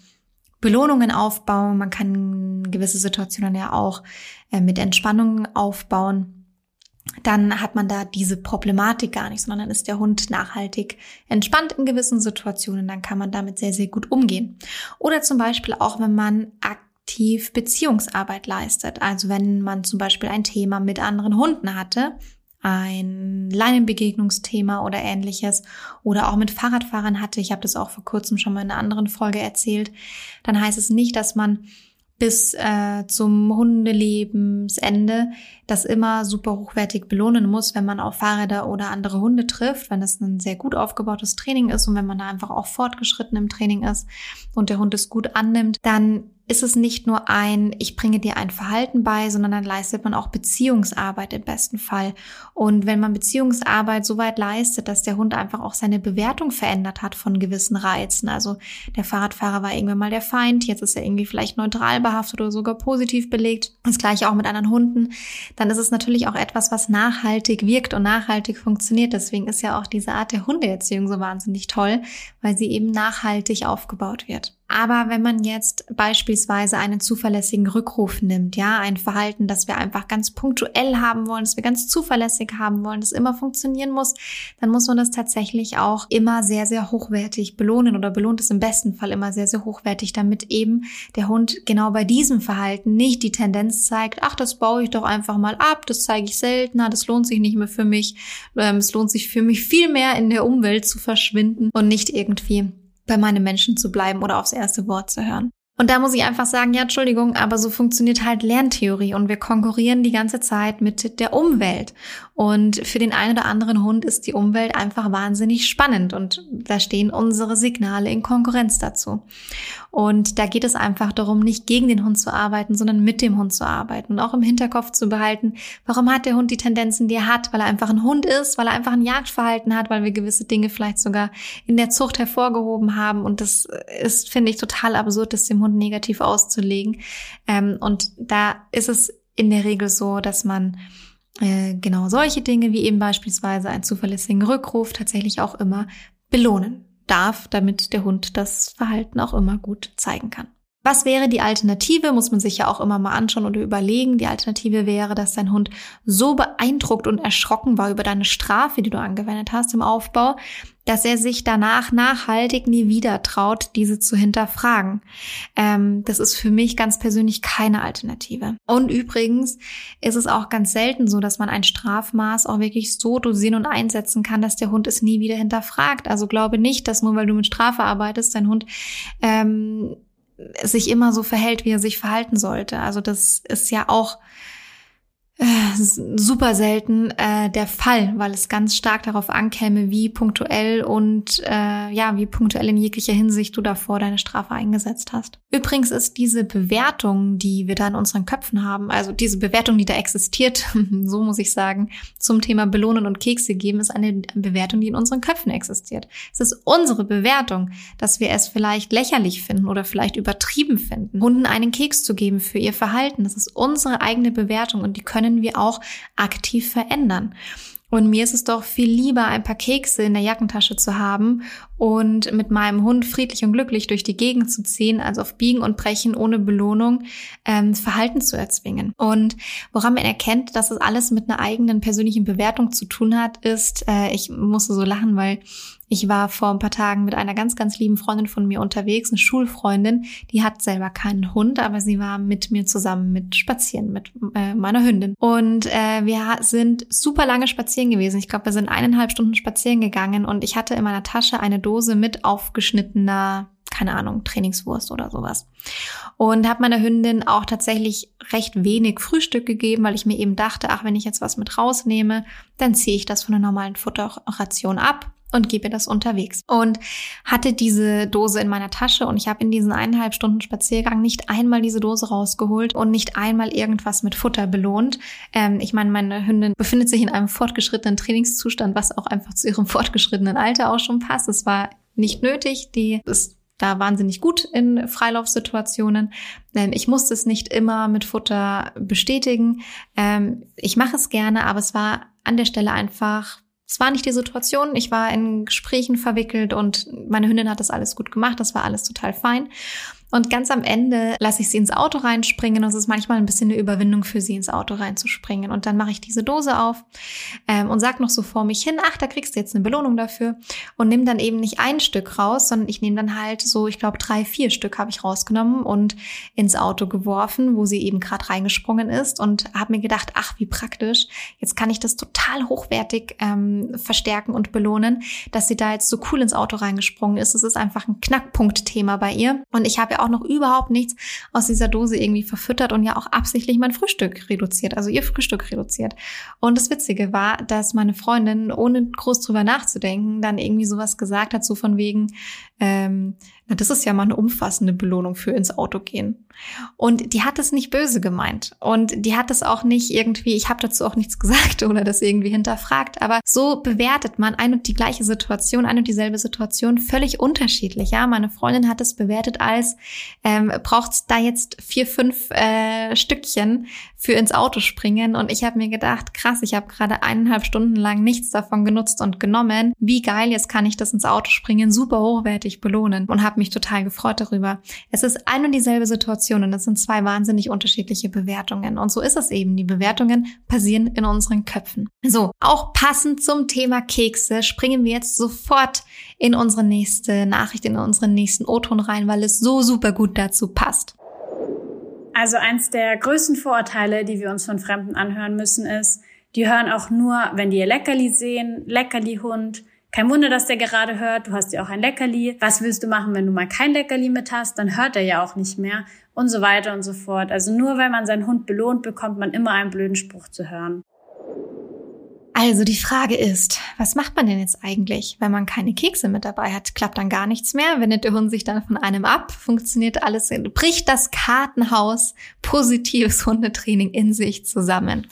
Belohnungen aufbauen. Man kann gewisse Situationen ja auch äh, mit Entspannung aufbauen dann hat man da diese Problematik gar nicht, sondern dann ist der Hund nachhaltig entspannt in gewissen Situationen. Dann kann man damit sehr, sehr gut umgehen. Oder zum Beispiel auch, wenn man aktiv Beziehungsarbeit leistet. Also wenn man zum Beispiel ein Thema mit anderen Hunden hatte, ein Leinenbegegnungsthema oder ähnliches oder auch mit Fahrradfahrern hatte, ich habe das auch vor kurzem schon mal in einer anderen Folge erzählt, dann heißt es nicht, dass man bis äh, zum Hundelebensende das immer super hochwertig belohnen muss, wenn man auf Fahrräder oder andere Hunde trifft, wenn das ein sehr gut aufgebautes Training ist und wenn man da einfach auch fortgeschritten im Training ist und der Hund es gut annimmt, dann ist es nicht nur ein, ich bringe dir ein Verhalten bei, sondern dann leistet man auch Beziehungsarbeit im besten Fall. Und wenn man Beziehungsarbeit so weit leistet, dass der Hund einfach auch seine Bewertung verändert hat von gewissen Reizen, also der Fahrradfahrer war irgendwann mal der Feind, jetzt ist er irgendwie vielleicht neutral behaftet oder sogar positiv belegt, das gleiche auch mit anderen Hunden, dann ist es natürlich auch etwas, was nachhaltig wirkt und nachhaltig funktioniert. Deswegen ist ja auch diese Art der Hundeerziehung so wahnsinnig toll, weil sie eben nachhaltig aufgebaut wird. Aber wenn man jetzt beispielsweise einen zuverlässigen Rückruf nimmt, ja, ein Verhalten, das wir einfach ganz punktuell haben wollen, das wir ganz zuverlässig haben wollen, das immer funktionieren muss, dann muss man das tatsächlich auch immer sehr, sehr hochwertig belohnen oder belohnt es im besten Fall immer sehr, sehr hochwertig, damit eben der Hund genau bei diesem Verhalten nicht die Tendenz zeigt, ach, das baue ich doch einfach mal ab, das zeige ich seltener, das lohnt sich nicht mehr für mich, ähm, es lohnt sich für mich viel mehr in der Umwelt zu verschwinden und nicht irgendwie bei meinem Menschen zu bleiben oder aufs erste Wort zu hören. Und da muss ich einfach sagen, ja, Entschuldigung, aber so funktioniert halt Lerntheorie und wir konkurrieren die ganze Zeit mit der Umwelt. Und für den einen oder anderen Hund ist die Umwelt einfach wahnsinnig spannend und da stehen unsere Signale in Konkurrenz dazu. Und da geht es einfach darum, nicht gegen den Hund zu arbeiten, sondern mit dem Hund zu arbeiten und auch im Hinterkopf zu behalten, warum hat der Hund die Tendenzen, die er hat, weil er einfach ein Hund ist, weil er einfach ein Jagdverhalten hat, weil wir gewisse Dinge vielleicht sogar in der Zucht hervorgehoben haben. Und das ist, finde ich, total absurd, das dem Hund negativ auszulegen. Ähm, und da ist es in der Regel so, dass man äh, genau solche Dinge wie eben beispielsweise einen zuverlässigen Rückruf tatsächlich auch immer belohnen darf, damit der Hund das Verhalten auch immer gut zeigen kann. Was wäre die Alternative? Muss man sich ja auch immer mal anschauen oder überlegen. Die Alternative wäre, dass dein Hund so beeindruckt und erschrocken war über deine Strafe, die du angewendet hast im Aufbau, dass er sich danach nachhaltig nie wieder traut, diese zu hinterfragen. Ähm, das ist für mich ganz persönlich keine Alternative. Und übrigens ist es auch ganz selten so, dass man ein Strafmaß auch wirklich so dosieren und einsetzen kann, dass der Hund es nie wieder hinterfragt. Also glaube nicht, dass nur weil du mit Strafe arbeitest, dein Hund ähm, sich immer so verhält, wie er sich verhalten sollte. Also das ist ja auch super selten äh, der Fall, weil es ganz stark darauf ankäme, wie punktuell und äh, ja, wie punktuell in jeglicher Hinsicht du davor deine Strafe eingesetzt hast. Übrigens ist diese Bewertung, die wir da in unseren Köpfen haben, also diese Bewertung, die da existiert, so muss ich sagen, zum Thema Belohnen und Kekse geben, ist eine Bewertung, die in unseren Köpfen existiert. Es ist unsere Bewertung, dass wir es vielleicht lächerlich finden oder vielleicht übertrieben finden, Hunden einen Keks zu geben für ihr Verhalten. Das ist unsere eigene Bewertung und die können können wir auch aktiv verändern. Und mir ist es doch viel lieber, ein paar Kekse in der Jackentasche zu haben und mit meinem Hund friedlich und glücklich durch die Gegend zu ziehen, als auf Biegen und Brechen ohne Belohnung ähm, Verhalten zu erzwingen. Und woran man erkennt, dass es alles mit einer eigenen persönlichen Bewertung zu tun hat, ist, äh, ich musste so lachen, weil ich war vor ein paar Tagen mit einer ganz, ganz lieben Freundin von mir unterwegs, eine Schulfreundin, die hat selber keinen Hund, aber sie war mit mir zusammen mit spazieren, mit äh, meiner Hündin. Und äh, wir sind super lange spazieren gewesen. Ich glaube, wir sind eineinhalb Stunden spazieren gegangen und ich hatte in meiner Tasche eine Dose mit aufgeschnittener keine Ahnung, Trainingswurst oder sowas. Und habe meiner Hündin auch tatsächlich recht wenig Frühstück gegeben, weil ich mir eben dachte, ach, wenn ich jetzt was mit rausnehme, dann ziehe ich das von der normalen Futterration ab und gebe das unterwegs. Und hatte diese Dose in meiner Tasche und ich habe in diesen eineinhalb Stunden Spaziergang nicht einmal diese Dose rausgeholt und nicht einmal irgendwas mit Futter belohnt. Ähm, ich meine, meine Hündin befindet sich in einem fortgeschrittenen Trainingszustand, was auch einfach zu ihrem fortgeschrittenen Alter auch schon passt. Es war nicht nötig. Die ist da wahnsinnig gut in Freilaufsituationen. Ähm, ich musste es nicht immer mit Futter bestätigen. Ähm, ich mache es gerne, aber es war an der Stelle einfach es war nicht die Situation. Ich war in Gesprächen verwickelt und meine Hündin hat das alles gut gemacht. Das war alles total fein. Und ganz am Ende lasse ich sie ins Auto reinspringen. Und es ist manchmal ein bisschen eine Überwindung für sie, ins Auto reinzuspringen. Und dann mache ich diese Dose auf ähm, und sag noch so vor mich hin, ach, da kriegst du jetzt eine Belohnung dafür. Und nimm dann eben nicht ein Stück raus, sondern ich nehme dann halt so, ich glaube, drei, vier Stück habe ich rausgenommen und ins Auto geworfen, wo sie eben gerade reingesprungen ist. Und habe mir gedacht, ach, wie praktisch. Jetzt kann ich das total hochwertig ähm, verstärken und belohnen, dass sie da jetzt so cool ins Auto reingesprungen ist. Es ist einfach ein Knackpunktthema bei ihr. Und ich habe auch noch überhaupt nichts aus dieser Dose irgendwie verfüttert und ja auch absichtlich mein Frühstück reduziert, also ihr Frühstück reduziert. Und das Witzige war, dass meine Freundin, ohne groß drüber nachzudenken, dann irgendwie sowas gesagt hat, so von wegen, ähm, na, das ist ja mal eine umfassende Belohnung für ins Auto gehen. Und die hat es nicht böse gemeint. Und die hat es auch nicht irgendwie, ich habe dazu auch nichts gesagt oder das irgendwie hinterfragt. Aber so bewertet man ein und die gleiche Situation, ein und dieselbe Situation völlig unterschiedlich. Ja, meine Freundin hat es bewertet als, ähm, braucht da jetzt vier, fünf äh, Stückchen für ins Auto springen. Und ich habe mir gedacht, krass, ich habe gerade eineinhalb Stunden lang nichts davon genutzt und genommen. Wie geil, jetzt kann ich das ins Auto springen, super hochwertig belohnen und habe mich total gefreut darüber. Es ist ein und dieselbe Situation und es sind zwei wahnsinnig unterschiedliche Bewertungen. Und so ist es eben. Die Bewertungen passieren in unseren Köpfen. So, auch passend zum Thema Kekse springen wir jetzt sofort in unsere nächste Nachricht, in unseren nächsten O-Ton rein, weil es so super gut dazu passt. Also eins der größten Vorurteile, die wir uns von Fremden anhören müssen, ist, die hören auch nur, wenn die ihr Leckerli sehen, Leckerli-Hund. Kein Wunder, dass der gerade hört, du hast ja auch ein Leckerli. Was willst du machen, wenn du mal kein Leckerli mit hast? Dann hört er ja auch nicht mehr und so weiter und so fort. Also nur weil man seinen Hund belohnt, bekommt man immer einen blöden Spruch zu hören. Also die Frage ist, was macht man denn jetzt eigentlich, wenn man keine Kekse mit dabei hat? Klappt dann gar nichts mehr? Wendet der Hund sich dann von einem ab? Funktioniert alles? Bricht das Kartenhaus positives Hundetraining in sich zusammen?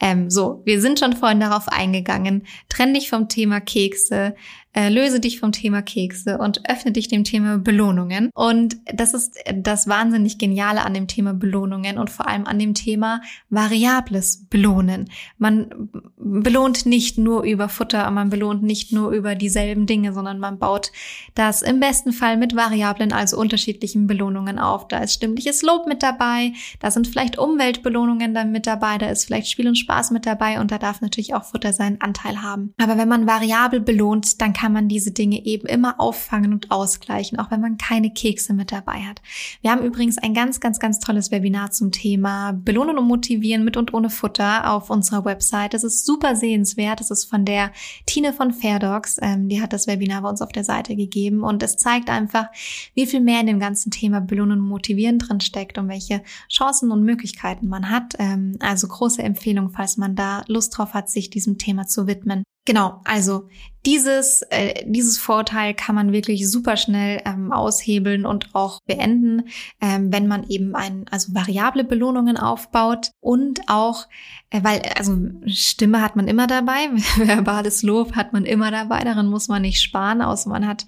Ähm, so, wir sind schon vorhin darauf eingegangen. Trenn dich vom Thema Kekse äh, löse dich vom Thema Kekse und öffne dich dem Thema Belohnungen. Und das ist das wahnsinnig Geniale an dem Thema Belohnungen und vor allem an dem Thema variables Belohnen. Man belohnt nicht nur über Futter, man belohnt nicht nur über dieselben Dinge, sondern man baut das im besten Fall mit variablen, also unterschiedlichen Belohnungen auf. Da ist stimmliches Lob mit dabei, da sind vielleicht Umweltbelohnungen dann mit dabei, da ist vielleicht Spiel und Spaß mit dabei und da darf natürlich auch Futter seinen Anteil haben. Aber wenn man variabel belohnt, dann kann man diese Dinge eben immer auffangen und ausgleichen, auch wenn man keine Kekse mit dabei hat. Wir haben übrigens ein ganz, ganz, ganz tolles Webinar zum Thema Belohnen und Motivieren mit und ohne Futter auf unserer Website. Das ist super sehenswert. Das ist von der Tine von Fairdogs. Ähm, die hat das Webinar bei uns auf der Seite gegeben und es zeigt einfach, wie viel mehr in dem ganzen Thema Belohnen und Motivieren drin steckt und welche Chancen und Möglichkeiten man hat. Ähm, also große Empfehlung, falls man da Lust drauf hat, sich diesem Thema zu widmen. Genau, also dieses, äh, dieses Vorteil kann man wirklich super schnell ähm, aushebeln und auch beenden, ähm, wenn man eben ein, also variable Belohnungen aufbaut und auch, äh, weil, also Stimme hat man immer dabei, verbales Lob hat man immer dabei, daran muss man nicht sparen, außer man hat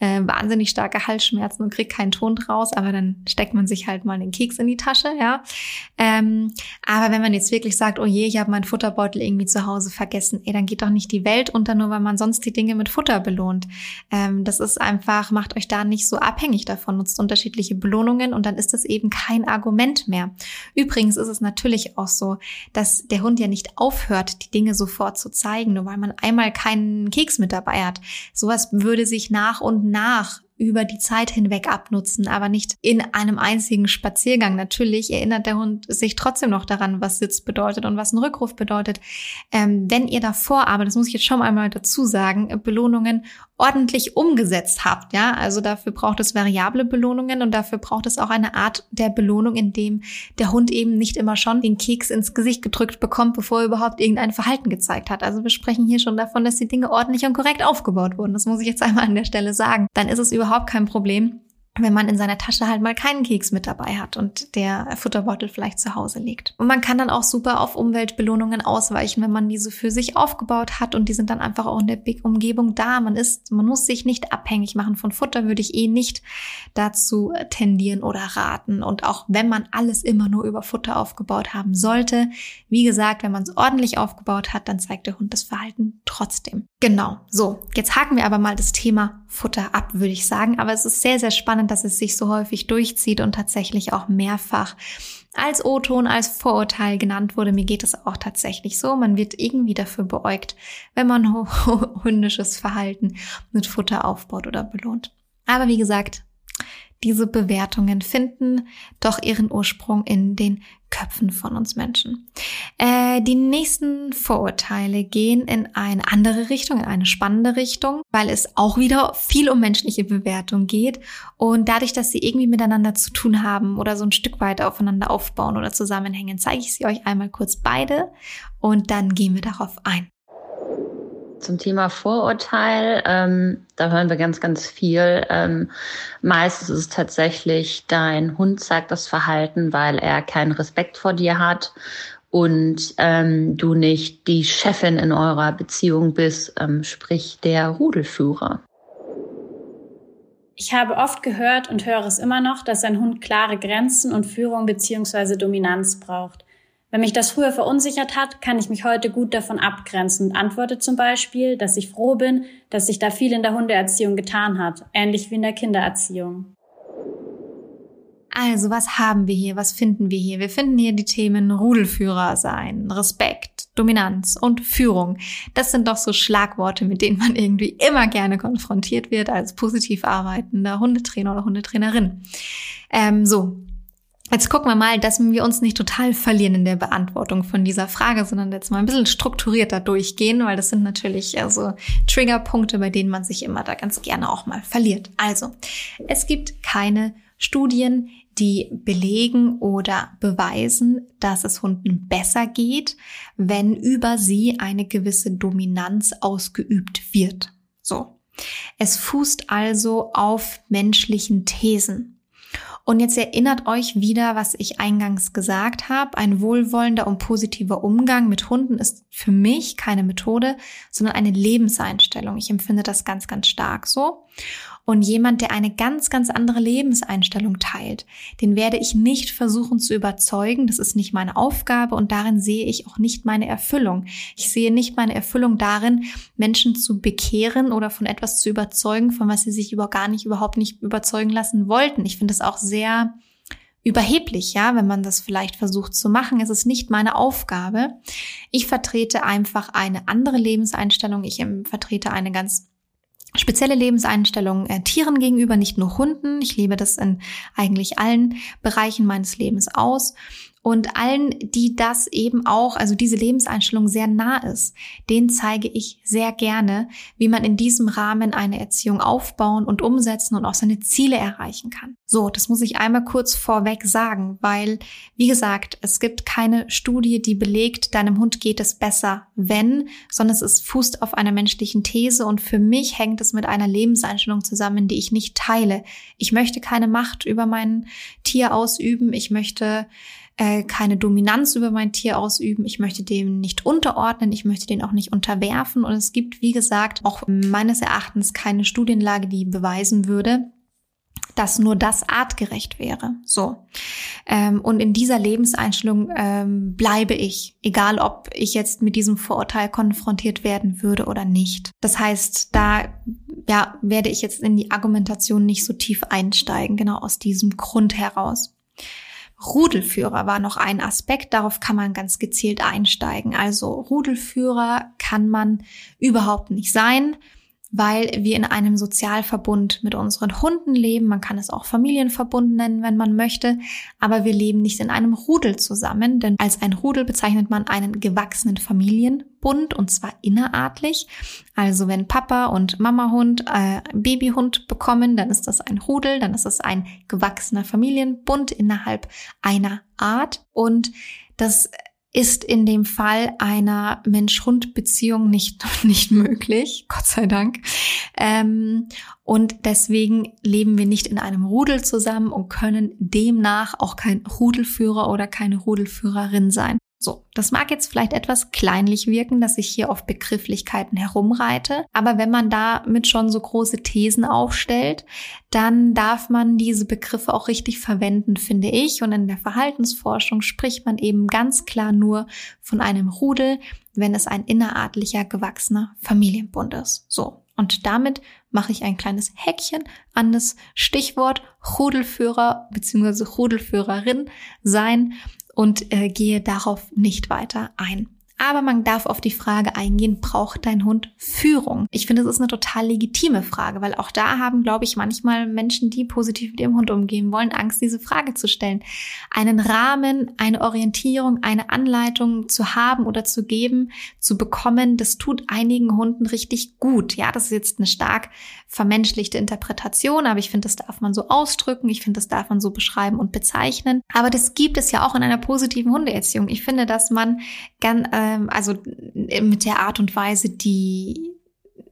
äh, wahnsinnig starke Halsschmerzen und kriegt keinen Ton draus, aber dann steckt man sich halt mal den Keks in die Tasche, ja. Ähm, aber wenn man jetzt wirklich sagt, oh je, ich habe meinen Futterbeutel irgendwie zu Hause vergessen, ey, dann geht doch nicht die Welt unter, nur weil man sonst sonst die Dinge mit Futter belohnt. Ähm, das ist einfach, macht euch da nicht so abhängig davon, nutzt unterschiedliche Belohnungen und dann ist das eben kein Argument mehr. Übrigens ist es natürlich auch so, dass der Hund ja nicht aufhört, die Dinge sofort zu zeigen, nur weil man einmal keinen Keks mit dabei hat. Sowas würde sich nach und nach über die Zeit hinweg abnutzen, aber nicht in einem einzigen Spaziergang. Natürlich erinnert der Hund sich trotzdem noch daran, was Sitz bedeutet und was ein Rückruf bedeutet. Ähm, wenn ihr davor aber, das muss ich jetzt schon einmal dazu sagen, Belohnungen ordentlich umgesetzt habt, ja, also dafür braucht es variable Belohnungen und dafür braucht es auch eine Art der Belohnung, in dem der Hund eben nicht immer schon den Keks ins Gesicht gedrückt bekommt, bevor er überhaupt irgendein Verhalten gezeigt hat. Also wir sprechen hier schon davon, dass die Dinge ordentlich und korrekt aufgebaut wurden. Das muss ich jetzt einmal an der Stelle sagen. Dann ist es überhaupt kein Problem, wenn man in seiner Tasche halt mal keinen Keks mit dabei hat und der Futterbeutel vielleicht zu Hause liegt. Und man kann dann auch super auf Umweltbelohnungen ausweichen, wenn man diese für sich aufgebaut hat und die sind dann einfach auch in der Umgebung da. Man ist, man muss sich nicht abhängig machen von Futter, würde ich eh nicht dazu tendieren oder raten. Und auch wenn man alles immer nur über Futter aufgebaut haben sollte, wie gesagt, wenn man es ordentlich aufgebaut hat, dann zeigt der Hund das Verhalten trotzdem. Genau. So. Jetzt haken wir aber mal das Thema Futter ab, würde ich sagen. Aber es ist sehr, sehr spannend, dass es sich so häufig durchzieht und tatsächlich auch mehrfach als O-Ton, als Vorurteil genannt wurde. Mir geht es auch tatsächlich so. Man wird irgendwie dafür beäugt, wenn man hündisches Verhalten mit Futter aufbaut oder belohnt. Aber wie gesagt, diese Bewertungen finden doch ihren Ursprung in den Köpfen von uns Menschen. Äh, die nächsten Vorurteile gehen in eine andere Richtung, in eine spannende Richtung, weil es auch wieder viel um menschliche Bewertung geht. Und dadurch, dass sie irgendwie miteinander zu tun haben oder so ein Stück weit aufeinander aufbauen oder zusammenhängen, zeige ich sie euch einmal kurz beide und dann gehen wir darauf ein. Zum Thema Vorurteil, ähm, da hören wir ganz, ganz viel. Ähm, meistens ist es tatsächlich, dein Hund zeigt das Verhalten, weil er keinen Respekt vor dir hat und ähm, du nicht die Chefin in eurer Beziehung bist, ähm, sprich der Rudelführer. Ich habe oft gehört und höre es immer noch, dass ein Hund klare Grenzen und Führung beziehungsweise Dominanz braucht. Wenn mich das früher verunsichert hat, kann ich mich heute gut davon abgrenzen und antworte zum Beispiel, dass ich froh bin, dass sich da viel in der Hundeerziehung getan hat, ähnlich wie in der Kindererziehung. Also, was haben wir hier? Was finden wir hier? Wir finden hier die Themen Rudelführer sein, Respekt, Dominanz und Führung. Das sind doch so Schlagworte, mit denen man irgendwie immer gerne konfrontiert wird als positiv arbeitender Hundetrainer oder Hundetrainerin. Ähm, so, Jetzt gucken wir mal, dass wir uns nicht total verlieren in der Beantwortung von dieser Frage, sondern jetzt mal ein bisschen strukturierter durchgehen, weil das sind natürlich also Triggerpunkte, bei denen man sich immer da ganz gerne auch mal verliert. Also, es gibt keine Studien, die belegen oder beweisen, dass es Hunden besser geht, wenn über sie eine gewisse Dominanz ausgeübt wird. So. Es fußt also auf menschlichen Thesen. Und jetzt erinnert euch wieder, was ich eingangs gesagt habe. Ein wohlwollender und positiver Umgang mit Hunden ist für mich keine Methode, sondern eine Lebenseinstellung. Ich empfinde das ganz, ganz stark so. Und jemand, der eine ganz, ganz andere Lebenseinstellung teilt, den werde ich nicht versuchen zu überzeugen. Das ist nicht meine Aufgabe und darin sehe ich auch nicht meine Erfüllung. Ich sehe nicht meine Erfüllung darin, Menschen zu bekehren oder von etwas zu überzeugen, von was sie sich über gar nicht, überhaupt nicht überzeugen lassen wollten. Ich finde es auch sehr überheblich, ja, wenn man das vielleicht versucht zu machen. Es ist nicht meine Aufgabe. Ich vertrete einfach eine andere Lebenseinstellung. Ich vertrete eine ganz spezielle Lebenseinstellungen äh, Tieren gegenüber, nicht nur Hunden. Ich lebe das in eigentlich allen Bereichen meines Lebens aus und allen, die das eben auch, also diese Lebenseinstellung sehr nah ist, den zeige ich sehr gerne, wie man in diesem Rahmen eine Erziehung aufbauen und umsetzen und auch seine Ziele erreichen kann. So, das muss ich einmal kurz vorweg sagen, weil, wie gesagt, es gibt keine Studie, die belegt, deinem Hund geht es besser, wenn, sondern es ist fußt auf einer menschlichen These und für mich hängt es mit einer Lebenseinstellung zusammen, die ich nicht teile. Ich möchte keine Macht über mein Tier ausüben. Ich möchte äh, keine Dominanz über mein Tier ausüben. Ich möchte dem nicht unterordnen. Ich möchte den auch nicht unterwerfen. Und es gibt, wie gesagt, auch meines Erachtens keine Studienlage, die beweisen würde, dass nur das artgerecht wäre. So. Ähm, und in dieser Lebenseinstellung ähm, bleibe ich, egal ob ich jetzt mit diesem Vorurteil konfrontiert werden würde oder nicht. Das heißt, da ja, werde ich jetzt in die Argumentation nicht so tief einsteigen, genau aus diesem Grund heraus. Rudelführer war noch ein Aspekt, darauf kann man ganz gezielt einsteigen. Also Rudelführer kann man überhaupt nicht sein weil wir in einem Sozialverbund mit unseren Hunden leben. Man kann es auch Familienverbund nennen, wenn man möchte, aber wir leben nicht in einem Rudel zusammen, denn als ein Rudel bezeichnet man einen gewachsenen Familienbund und zwar innerartlich. Also wenn Papa und Mamahund äh, Babyhund bekommen, dann ist das ein Rudel, dann ist es ein gewachsener Familienbund innerhalb einer Art und das ist in dem Fall einer Mensch-Hund-Beziehung nicht, nicht möglich, Gott sei Dank. Ähm, und deswegen leben wir nicht in einem Rudel zusammen und können demnach auch kein Rudelführer oder keine Rudelführerin sein. So, das mag jetzt vielleicht etwas kleinlich wirken, dass ich hier auf Begrifflichkeiten herumreite, aber wenn man damit schon so große Thesen aufstellt, dann darf man diese Begriffe auch richtig verwenden, finde ich. Und in der Verhaltensforschung spricht man eben ganz klar nur von einem Rudel, wenn es ein innerartlicher gewachsener Familienbund ist. So. Und damit mache ich ein kleines Häkchen an das Stichwort Rudelführer bzw. Rudelführerin sein und äh, gehe darauf nicht weiter ein. Aber man darf auf die Frage eingehen, braucht dein Hund Führung? Ich finde, das ist eine total legitime Frage, weil auch da haben, glaube ich, manchmal Menschen, die positiv mit ihrem Hund umgehen wollen, Angst, diese Frage zu stellen. Einen Rahmen, eine Orientierung, eine Anleitung zu haben oder zu geben, zu bekommen, das tut einigen Hunden richtig gut. Ja, das ist jetzt eine stark vermenschlichte Interpretation, aber ich finde, das darf man so ausdrücken. Ich finde, das darf man so beschreiben und bezeichnen. Aber das gibt es ja auch in einer positiven Hundeerziehung. Ich finde, dass man ganz, äh, ähm, also mit der Art und Weise, die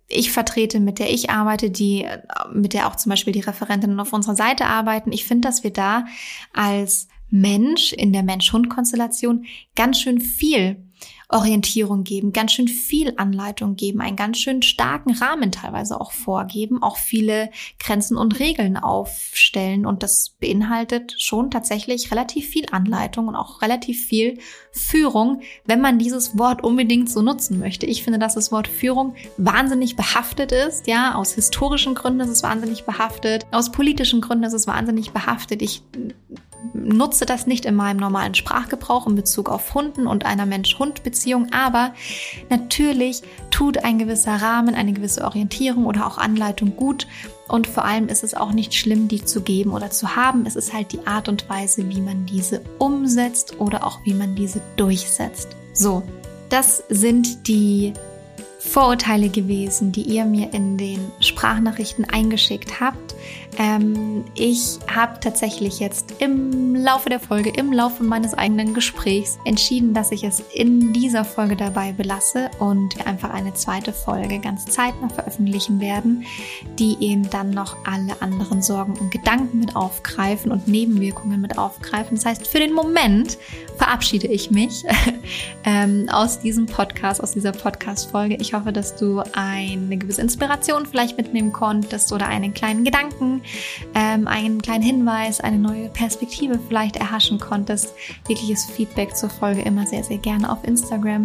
ich vertrete, mit der ich arbeite, die, mit der auch zum Beispiel die Referentinnen auf unserer Seite arbeiten. Ich finde, dass wir da als Mensch in der Mensch-Hund-Konstellation ganz schön viel Orientierung geben, ganz schön viel Anleitung geben, einen ganz schön starken Rahmen teilweise auch vorgeben, auch viele Grenzen und Regeln aufstellen. Und das beinhaltet schon tatsächlich relativ viel Anleitung und auch relativ viel Führung, wenn man dieses Wort unbedingt so nutzen möchte. Ich finde, dass das Wort Führung wahnsinnig behaftet ist. Ja, aus historischen Gründen ist es wahnsinnig behaftet. Aus politischen Gründen ist es wahnsinnig behaftet. Ich nutze das nicht in meinem normalen Sprachgebrauch in Bezug auf Hunden und einer Mensch-Hund-Beziehung, aber natürlich tut ein gewisser Rahmen, eine gewisse Orientierung oder auch Anleitung gut und vor allem ist es auch nicht schlimm, die zu geben oder zu haben. Es ist halt die Art und Weise, wie man diese umsetzt oder auch wie man diese durchsetzt. So, das sind die Vorurteile gewesen, die ihr mir in den Sprachnachrichten eingeschickt habt. Ähm, ich habe tatsächlich jetzt im Laufe der Folge, im Laufe meines eigenen Gesprächs entschieden, dass ich es in dieser Folge dabei belasse und einfach eine zweite Folge ganz zeitnah veröffentlichen werden, die eben dann noch alle anderen Sorgen und Gedanken mit aufgreifen und Nebenwirkungen mit aufgreifen. Das heißt, für den Moment verabschiede ich mich ähm, aus diesem Podcast, aus dieser Podcast-Folge. Ich hoffe, dass du eine gewisse Inspiration vielleicht mitnehmen konntest oder einen kleinen Gedanken ähm, einen kleinen Hinweis, eine neue Perspektive vielleicht erhaschen konntest. Jegliches Feedback zur Folge immer sehr, sehr gerne auf Instagram.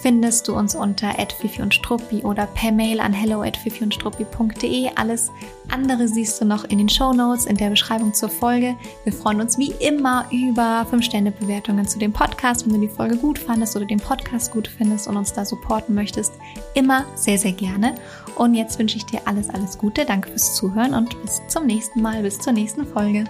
Findest du uns unter @fifi und Struppi oder per Mail an hello@fifiundstruppi.de. Alles andere siehst du noch in den Show Notes in der Beschreibung zur Folge. Wir freuen uns wie immer über 5-Sterne-Bewertungen zu dem Podcast, wenn du die Folge gut fandest oder den Podcast gut findest und uns da supporten möchtest. Immer sehr, sehr gerne. Und jetzt wünsche ich dir alles, alles Gute. Danke fürs Zuhören und bis zum nächsten Mal, bis zur nächsten Folge.